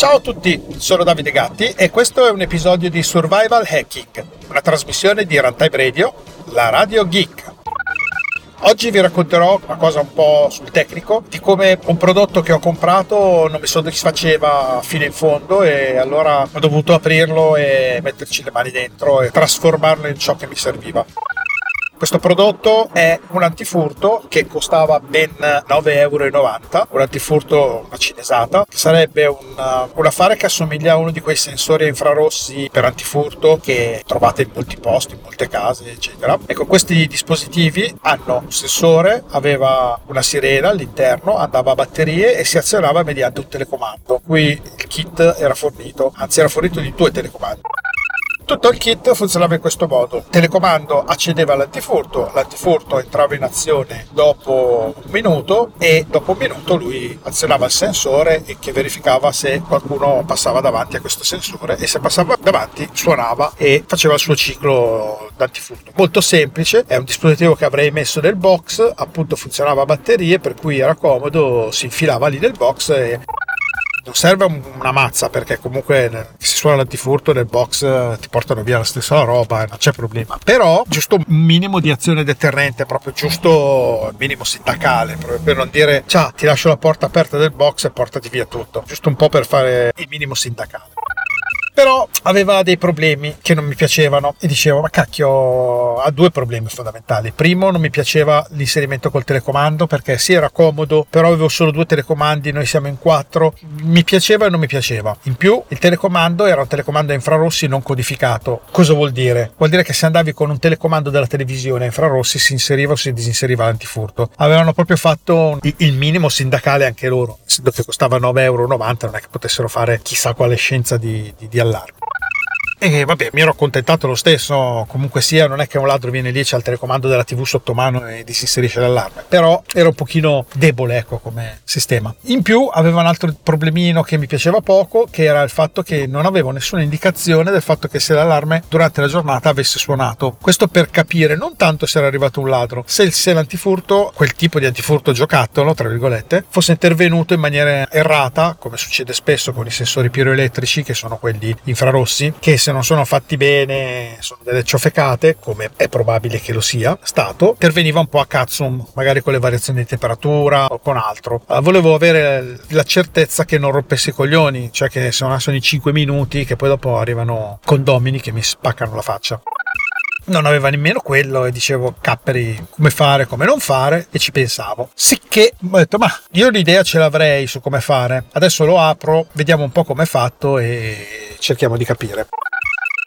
Ciao a tutti, sono Davide Gatti e questo è un episodio di Survival Hacking, una trasmissione di Runtime Radio, la radio geek. Oggi vi racconterò una cosa un po' sul tecnico di come un prodotto che ho comprato non mi soddisfaceva fino in fondo e allora ho dovuto aprirlo e metterci le mani dentro e trasformarlo in ciò che mi serviva. Questo prodotto è un antifurto che costava ben 9,90 euro, un antifurto, una cinesata, sarebbe un, un affare che assomiglia a uno di quei sensori infrarossi per antifurto che trovate in molti posti, in molte case, eccetera. Ecco, questi dispositivi hanno un sensore, aveva una sirena all'interno, andava a batterie e si azionava mediante un telecomando. Qui il kit era fornito, anzi era fornito di due telecomandi. Tutto il kit funzionava in questo modo. Telecomando accedeva all'antifurto, l'antifurto entrava in azione dopo un minuto e dopo un minuto lui azionava il sensore e che verificava se qualcuno passava davanti a questo sensore e se passava davanti suonava e faceva il suo ciclo d'antifurto. Molto semplice, è un dispositivo che avrei messo nel box, appunto funzionava a batterie per cui era comodo, si infilava lì nel box e non serve una mazza perché comunque si suona l'antifurto nel box eh, ti portano via la stessa roba e non c'è problema. Però giusto un minimo di azione deterrente proprio giusto minimo sindacale proprio per non dire ciao ti lascio la porta aperta del box e portati via tutto. Giusto un po' per fare il minimo sindacale però aveva dei problemi che non mi piacevano e dicevo ma cacchio ha due problemi fondamentali. Primo non mi piaceva l'inserimento col telecomando perché sì era comodo però avevo solo due telecomandi noi siamo in quattro. Mi piaceva e non mi piaceva. In più il telecomando era un telecomando a infrarossi non codificato. Cosa vuol dire? vuol dire che se andavi con un telecomando della televisione a infrarossi si inseriva o si disinseriva l'antifurto avevano proprio fatto il minimo sindacale anche loro. Essendo che costava 9,90 euro non è che potessero fare chissà quale scienza di, di, di allarme. E vabbè, mi ero accontentato lo stesso, comunque sia, non è che un ladro viene lì, c'è il telecomando della TV sotto mano e disinserisce l'allarme, però era un pochino debole, ecco, come sistema. In più aveva un altro problemino che mi piaceva poco, che era il fatto che non avevo nessuna indicazione del fatto che se l'allarme durante la giornata avesse suonato. Questo per capire non tanto se era arrivato un ladro, se, se l'antifurto, quel tipo di antifurto giocattolo, tra virgolette, fosse intervenuto in maniera errata, come succede spesso con i sensori piroelettrici, che sono quelli infrarossi, che se se non sono fatti bene sono delle ciofecate, come è probabile che lo sia stato, interveniva un po' a cazzo, magari con le variazioni di temperatura o con altro. Uh, volevo avere la certezza che non rompesse i coglioni, cioè che sono i 5 minuti che poi dopo arrivano condomini che mi spaccano la faccia non aveva nemmeno quello e dicevo capperi come fare, come non fare e ci pensavo. Sicché ho detto ma io l'idea ce l'avrei su come fare, adesso lo apro, vediamo un po' come è fatto e cerchiamo di capire.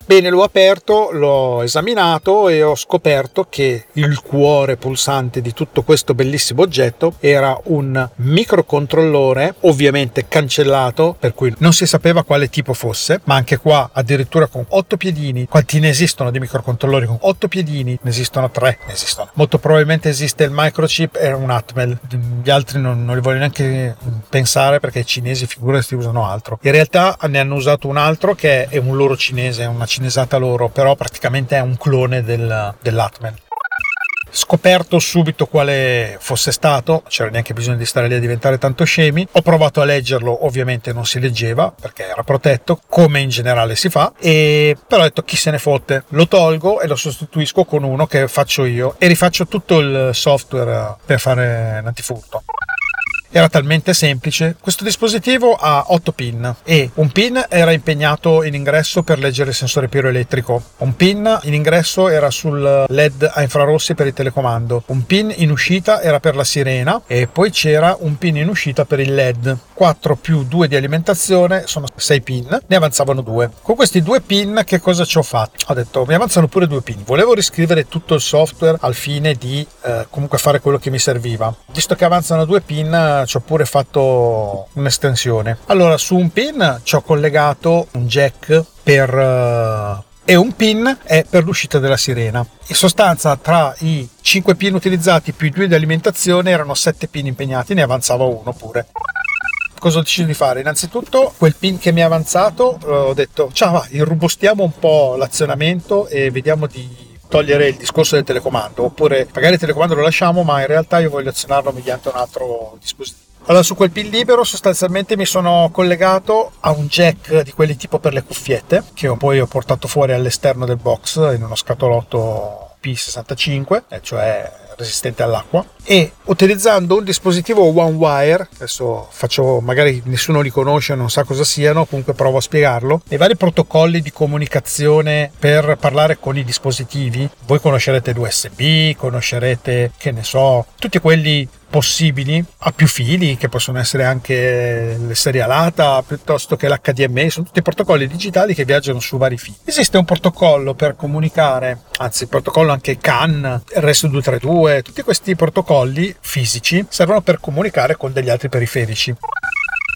Bene, l'ho aperto, l'ho esaminato e ho scoperto che il cuore pulsante di tutto questo bellissimo oggetto era un microcontrollore, ovviamente cancellato, per cui non si sapeva quale tipo fosse, ma anche qua addirittura con otto piedini. Quanti ne esistono di microcontrollori con otto piedini? Ne esistono tre, ne esistono. Molto probabilmente esiste il microchip e un Atmel. Gli altri non, non li voglio neanche pensare perché i cinesi figurati usano altro. In realtà ne hanno usato un altro che è un loro cinese, una cinesata loro, però praticamente è un clone del, dell'Atman. scoperto subito quale fosse stato, c'era neanche bisogno di stare lì a diventare tanto scemi. Ho provato a leggerlo, ovviamente non si leggeva perché era protetto, come in generale si fa, e però ho detto chi se ne fotte, lo tolgo e lo sostituisco con uno che faccio io e rifaccio tutto il software per fare l'antifurto era talmente semplice. Questo dispositivo ha 8 pin e un pin era impegnato in ingresso per leggere il sensore piroelettrico, un pin in ingresso era sul LED a infrarossi per il telecomando, un pin in uscita era per la sirena e poi c'era un pin in uscita per il LED. 4 più 2 di alimentazione sono 6 pin, ne avanzavano 2. Con questi due pin che cosa ci ho fatto? Ho detto mi avanzano pure due pin, volevo riscrivere tutto il software al fine di eh, comunque fare quello che mi serviva. Visto che avanzano due pin ci ho pure fatto un'estensione. Allora, su un pin ci ho collegato un jack per uh, e un pin è per l'uscita della sirena. In sostanza, tra i 5 pin utilizzati più i 2 di alimentazione erano 7 pin impegnati, ne avanzava uno pure. Cosa ho deciso di fare? Innanzitutto, quel pin che mi è avanzato, eh, ho detto, ciao, va, irrobustiamo un po' l'azionamento e vediamo di togliere il discorso del telecomando, oppure magari il telecomando lo lasciamo, ma in realtà io voglio azionarlo mediante un altro dispositivo. Allora, su quel pin libero sostanzialmente mi sono collegato a un jack di quelli tipo per le cuffiette, che poi ho portato fuori all'esterno del box in uno scatolotto P65, cioè resistente all'acqua e utilizzando un dispositivo one wire adesso faccio magari nessuno li conosce non sa cosa siano comunque provo a spiegarlo i vari protocolli di comunicazione per parlare con i dispositivi. Voi conoscerete l'USB conoscerete che ne so tutti quelli possibili a più fili che possono essere anche le serialata piuttosto che l'HDMI sono tutti protocolli digitali che viaggiano su vari fili. Esiste un protocollo per comunicare anzi il protocollo anche CAN RS232 tutti questi protocolli fisici servono per comunicare con degli altri periferici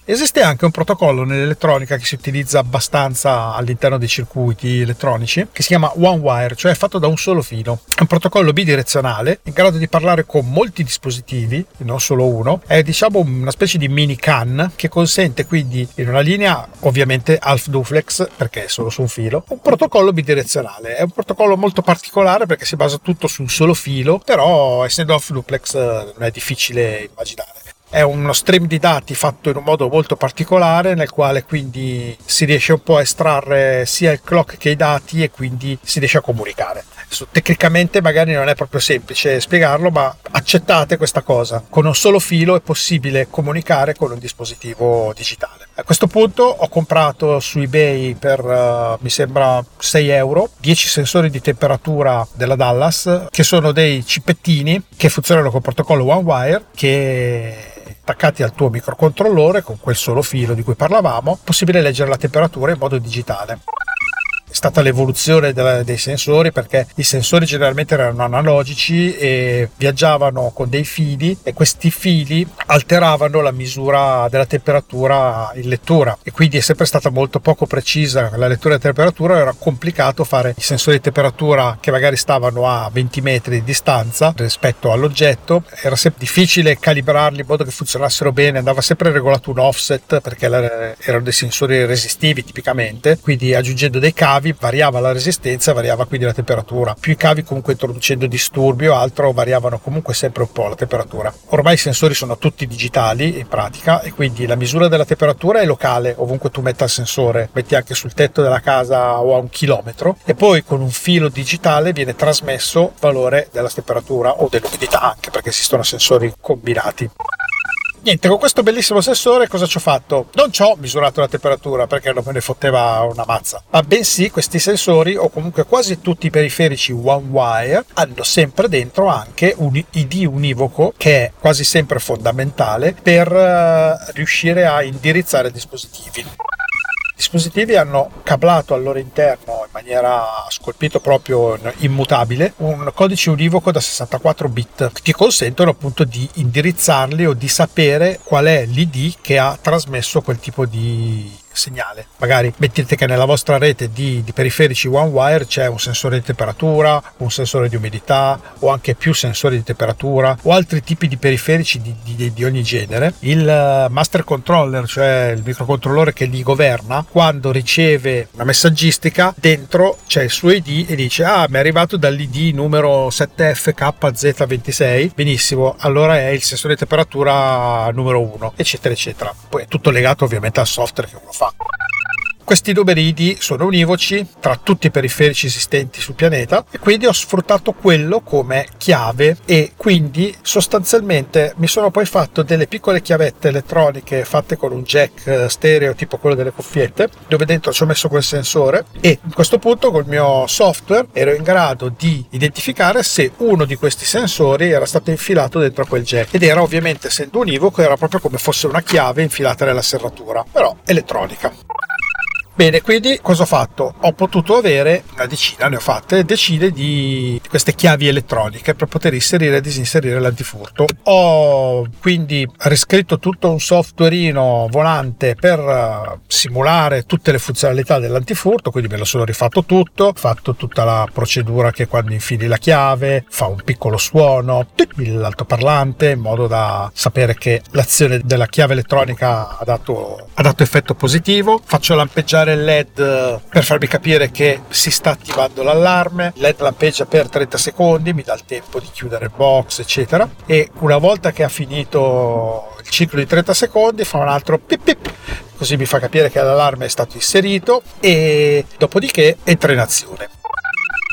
Esiste anche un protocollo nell'elettronica che si utilizza abbastanza all'interno dei circuiti elettronici che si chiama One Wire, cioè fatto da un solo filo. È un protocollo bidirezionale in grado di parlare con molti dispositivi, non solo uno. È diciamo una specie di mini CAN che consente quindi in una linea ovviamente half duplex perché è solo su un filo, un protocollo bidirezionale. È un protocollo molto particolare perché si basa tutto su un solo filo, però essendo half duplex non è difficile immaginare. È uno stream di dati fatto in un modo molto particolare nel quale quindi si riesce un po' a estrarre sia il clock che i dati e quindi si riesce a comunicare. Adesso, tecnicamente magari non è proprio semplice spiegarlo, ma accettate questa cosa. Con un solo filo è possibile comunicare con un dispositivo digitale. A questo punto ho comprato su eBay per uh, mi sembra 6 euro 10 sensori di temperatura della Dallas che sono dei cipettini che funzionano col protocollo OneWire che attaccati al tuo microcontrollore con quel solo filo di cui parlavamo, possibile leggere la temperatura in modo digitale è stata l'evoluzione dei sensori perché i sensori generalmente erano analogici e viaggiavano con dei fili e questi fili alteravano la misura della temperatura in lettura. E quindi è sempre stata molto poco precisa la lettura della temperatura era complicato fare i sensori di temperatura che magari stavano a 20 metri di distanza rispetto all'oggetto. Era sempre difficile calibrarli in modo che funzionassero bene andava sempre regolato un offset perché erano dei sensori resistivi tipicamente. Quindi aggiungendo dei cavi cavi variava la resistenza, variava quindi la temperatura. Più i cavi comunque introducendo disturbi o altro variavano comunque sempre un po' la temperatura. Ormai i sensori sono tutti digitali in pratica e quindi la misura della temperatura è locale, ovunque tu metta il sensore, metti anche sul tetto della casa o a un chilometro e poi con un filo digitale viene trasmesso il valore della temperatura o dell'umidità anche perché esistono sensori combinati. Niente, con questo bellissimo sensore cosa ci ho fatto? Non ci ho misurato la temperatura perché non me ne fotteva una mazza, ma bensì questi sensori o comunque quasi tutti i periferici one wire hanno sempre dentro anche un ID univoco che è quasi sempre fondamentale per uh, riuscire a indirizzare dispositivi dispositivi hanno cablato al loro interno in maniera scolpito proprio immutabile un codice univoco da 64 bit che consentono appunto di indirizzarli o di sapere qual è l'ID che ha trasmesso quel tipo di segnale. Magari mettete che nella vostra rete di, di periferici OneWire c'è un sensore di temperatura, un sensore di umidità o anche più sensori di temperatura o altri tipi di periferici di, di, di ogni genere. Il eh, master controller, cioè il microcontrollore che li governa, quando riceve una messaggistica, dentro c'è il suo ID e dice ah mi è arrivato dall'ID numero 7FKZ26, benissimo, allora è il sensore di temperatura numero 1, eccetera, eccetera. Poi è tutto legato ovviamente al software che uno fa. あ Questi numeri ID sono univoci tra tutti i periferici esistenti sul pianeta e quindi ho sfruttato quello come chiave e quindi sostanzialmente mi sono poi fatto delle piccole chiavette elettroniche fatte con un jack eh, stereo tipo quello delle cuffiette dove dentro ci ho messo quel sensore e a questo punto col mio software ero in grado di identificare se uno di questi sensori era stato infilato dentro quel jack ed era ovviamente essendo univoco era proprio come fosse una chiave infilata nella serratura però elettronica Bene, quindi cosa ho fatto? Ho potuto avere, una decina ne ho fatte, decine di queste chiavi elettroniche per poter inserire e disinserire l'antifurto. Ho quindi riscritto tutto un softwareino volante per eh, simulare tutte le funzionalità dell'antifurto, quindi me lo sono rifatto tutto, ho fatto tutta la procedura che quando infili la chiave fa un piccolo suono, l'altoparlante, in modo da sapere che l'azione della chiave elettronica ha dato, ha dato effetto positivo. Faccio lampeggiare il LED per farmi capire che si sta attivando l'allarme. Il LED lampeggia per 30 secondi, mi dà il tempo di chiudere il box, eccetera. E una volta che ha finito il ciclo di 30 secondi, fa un altro pip pip così mi fa capire che l'allarme è stato inserito e dopodiché entra in azione.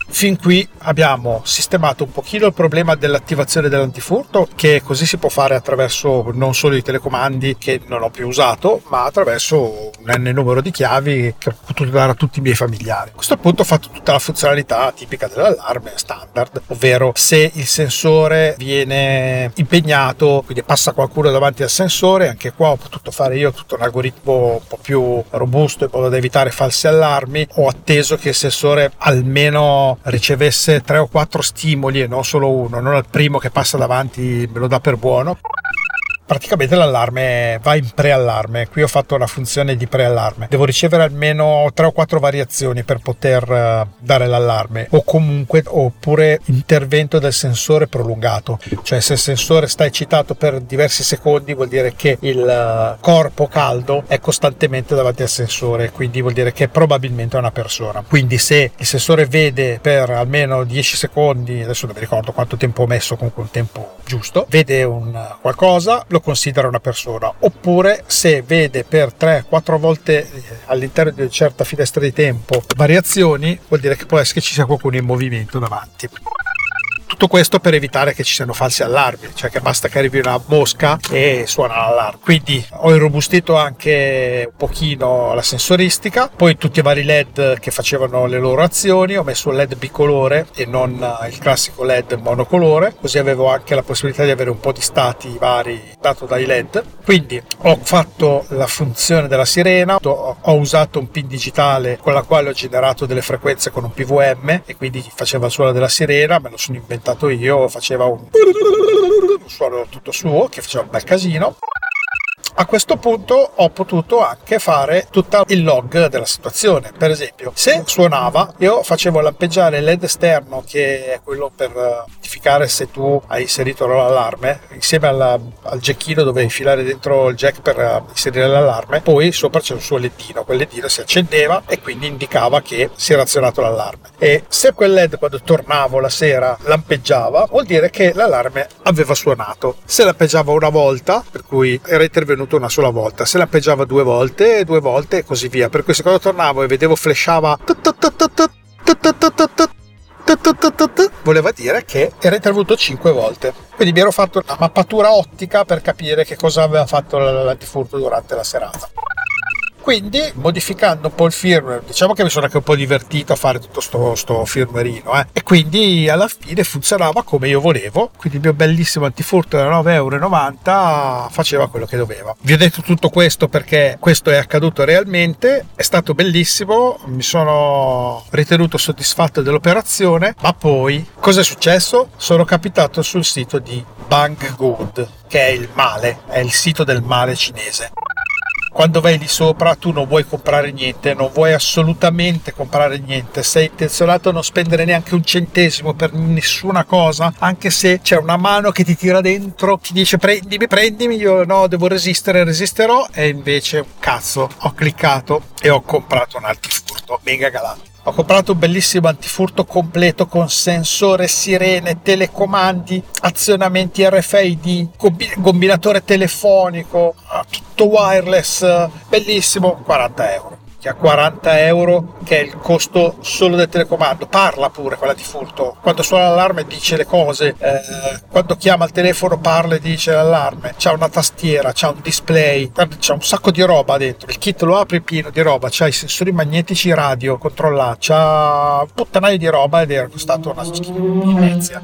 Fin qui abbiamo sistemato un pochino il problema dell'attivazione dell'antifurto, che così si può fare attraverso non solo i telecomandi che non ho più usato, ma attraverso un n numero di chiavi che ho potuto dare a tutti i miei familiari. A questo punto ho fatto tutta la funzionalità tipica dell'allarme standard, ovvero se il sensore viene impegnato, quindi passa qualcuno davanti al sensore, anche qua ho potuto fare io tutto un algoritmo un po' più robusto in modo da evitare falsi allarmi, ho atteso che il sensore almeno ricevesse tre o quattro stimoli e non solo uno, non al primo che passa davanti me lo dà per buono praticamente l'allarme va in preallarme. Qui ho fatto una funzione di preallarme. Devo ricevere almeno 3 o 4 variazioni per poter uh, dare l'allarme o comunque oppure intervento del sensore prolungato. Cioè se il sensore sta eccitato per diversi secondi vuol dire che il uh, corpo caldo è costantemente davanti al sensore, quindi vuol dire che probabilmente è una persona. Quindi se il sensore vede per almeno 10 secondi, adesso non mi ricordo quanto tempo ho messo, comunque un tempo giusto, vede un qualcosa, lo considera una persona. Oppure se vede per 3-4 volte eh, all'interno di una certa finestra di tempo variazioni, vuol dire che può essere che ci sia qualcuno in movimento davanti. Tutto questo per evitare che ci siano falsi allarmi, cioè che basta che arrivi una mosca e suona l'allarme. Quindi ho irrobustito anche un pochino la sensoristica, poi tutti i vari LED che facevano le loro azioni, ho messo un LED bicolore e non il classico LED monocolore, così avevo anche la possibilità di avere un po' di stati vari dato dai LED. Quindi ho fatto la funzione della sirena, ho usato un pin digitale con la quale ho generato delle frequenze con un PVM e quindi faceva il suono della sirena, me lo sono inventato inventato io, faceva un, un suono tutto suo che faceva un bel casino a questo punto ho potuto anche fare tutto il log della situazione. Per esempio, se suonava, io facevo lampeggiare il LED esterno, che è quello per identificare se tu hai inserito l'allarme, insieme alla, al jackino dove infilare dentro il jack per inserire l'allarme. Poi sopra c'è un suo ledino, quel ledino si accendeva e quindi indicava che si era azionato l'allarme. E se quel LED quando tornavo la sera lampeggiava, vuol dire che l'allarme aveva suonato. Se lampeggiava una volta, per cui era intervenuto venuto una sola volta, se lampeggiava due volte, due volte e così via. Per se quando tornavo e vedevo flashava voleva dire che era intervenuto 5 volte. Quindi mi ero fatto una mappatura ottica per capire che cosa aveva fatto l'antifurto durante la serata. Quindi, modificando un po' il firmware, diciamo che mi sono anche un po' divertito a fare tutto sto, sto firmwareino, eh? e quindi alla fine funzionava come io volevo. Quindi il mio bellissimo antifurto da 9,90 euro faceva quello che doveva. Vi ho detto tutto questo perché questo è accaduto realmente, è stato bellissimo, mi sono ritenuto soddisfatto dell'operazione, ma poi cosa è successo? Sono capitato sul sito di Banggood, che è il male, è il sito del male cinese quando vai lì sopra tu non vuoi comprare niente, non vuoi assolutamente comprare niente, sei intenzionato a non spendere neanche un centesimo per nessuna cosa, anche se c'è una mano che ti tira dentro, ti dice prendimi, prendimi, io no, devo resistere, resisterò e invece cazzo, ho cliccato e ho comprato un antifurto mega galanto. Ho comprato un bellissimo antifurto completo con sensore, sirene, telecomandi, azionamenti RFID, combinatore telefonico, tutto wireless, bellissimo, 40 euro che ha 40 euro, che è il costo solo del telecomando. Parla pure quella di furto. Quando suona l'allarme dice le cose, eh, quando chiama il telefono parla e dice l'allarme. C'ha una tastiera, c'ha un display, c'ha un sacco di roba dentro. Il kit lo apri pieno di roba, c'ha i sensori magnetici radio controllati, c'ha un puttanaio di roba ed era costato una schifezia.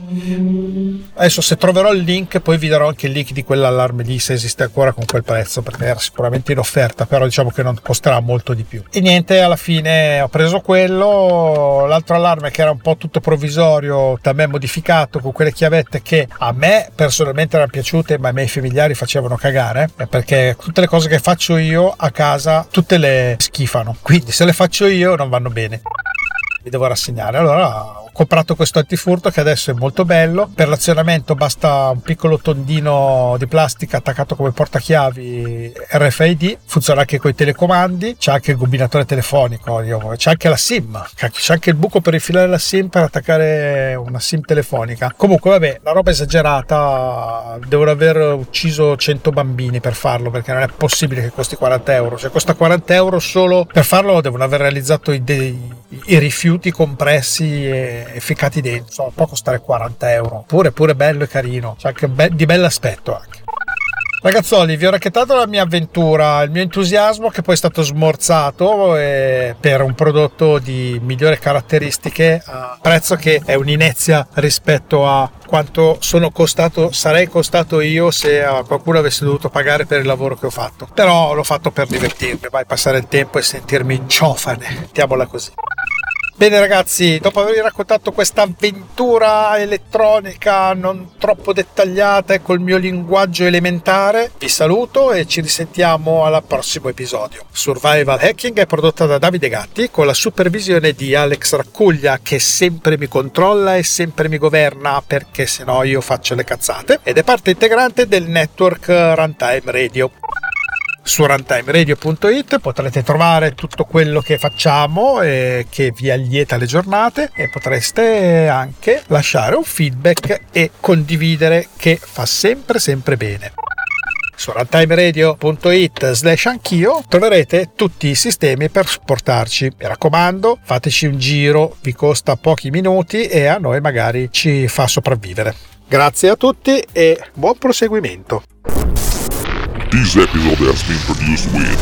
Adesso se troverò il link poi vi darò anche il link di quell'allarme lì se esiste ancora con quel prezzo perché era sicuramente in offerta, però diciamo che non costerà molto di più e niente alla fine ho preso quello. L'altro allarme che era un po' tutto provvisorio da me modificato con quelle chiavette che a me personalmente erano piaciute ma ai miei familiari facevano cagare perché tutte le cose che faccio io a casa tutte le schifano. Quindi se le faccio io non vanno bene. Mi devo rassegnare. Allora comprato questo antifurto che adesso è molto bello. Per l'azionamento basta un piccolo tondino di plastica attaccato come portachiavi RFID, funziona anche con i telecomandi, c'è anche il combinatore telefonico, c'è anche la SIM, c'è anche il buco per infilare la SIM per attaccare una SIM telefonica. Comunque vabbè, la roba esagerata, devono aver ucciso 100 bambini per farlo perché non è possibile che costi 40 euro, cioè costa 40 euro solo per farlo devono aver realizzato i, dei, i rifiuti compressi e ficcati dentro, può costare 40 euro, pure, pure bello e carino, c'è anche be- di bell'aspetto anche. Ragazzoli, vi ho racchettato la mia avventura, il mio entusiasmo che poi è stato smorzato eh, per un prodotto di migliori caratteristiche a prezzo che è un'inezia rispetto a quanto sono costato, sarei costato io se qualcuno avesse dovuto pagare per il lavoro che ho fatto. Però l'ho fatto per divertirmi, vai passare il tempo e sentirmi ciofane, mettiamola così. Bene ragazzi, dopo avervi raccontato questa avventura elettronica non troppo dettagliata e col mio linguaggio elementare, vi saluto e ci risentiamo al prossimo episodio. Survival Hacking è prodotta da Davide Gatti con la supervisione di Alex Raccuglia che sempre mi controlla e sempre mi governa perché sennò io faccio le cazzate ed è parte integrante del network Runtime Radio su runtimeradio.it potrete trovare tutto quello che facciamo e che vi allieta le giornate e potreste anche lasciare un feedback e condividere che fa sempre sempre bene su runtimeradio.it slash anch'io troverete tutti i sistemi per supportarci. Mi raccomando, fateci un giro, vi costa pochi minuti e a noi magari ci fa sopravvivere. Grazie a tutti e buon proseguimento. This episode has been produced with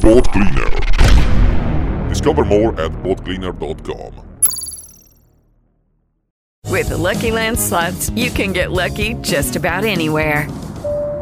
Pod Cleaner. Discover more at podcleaner.com. With the Lucky Land slots, you can get lucky just about anywhere.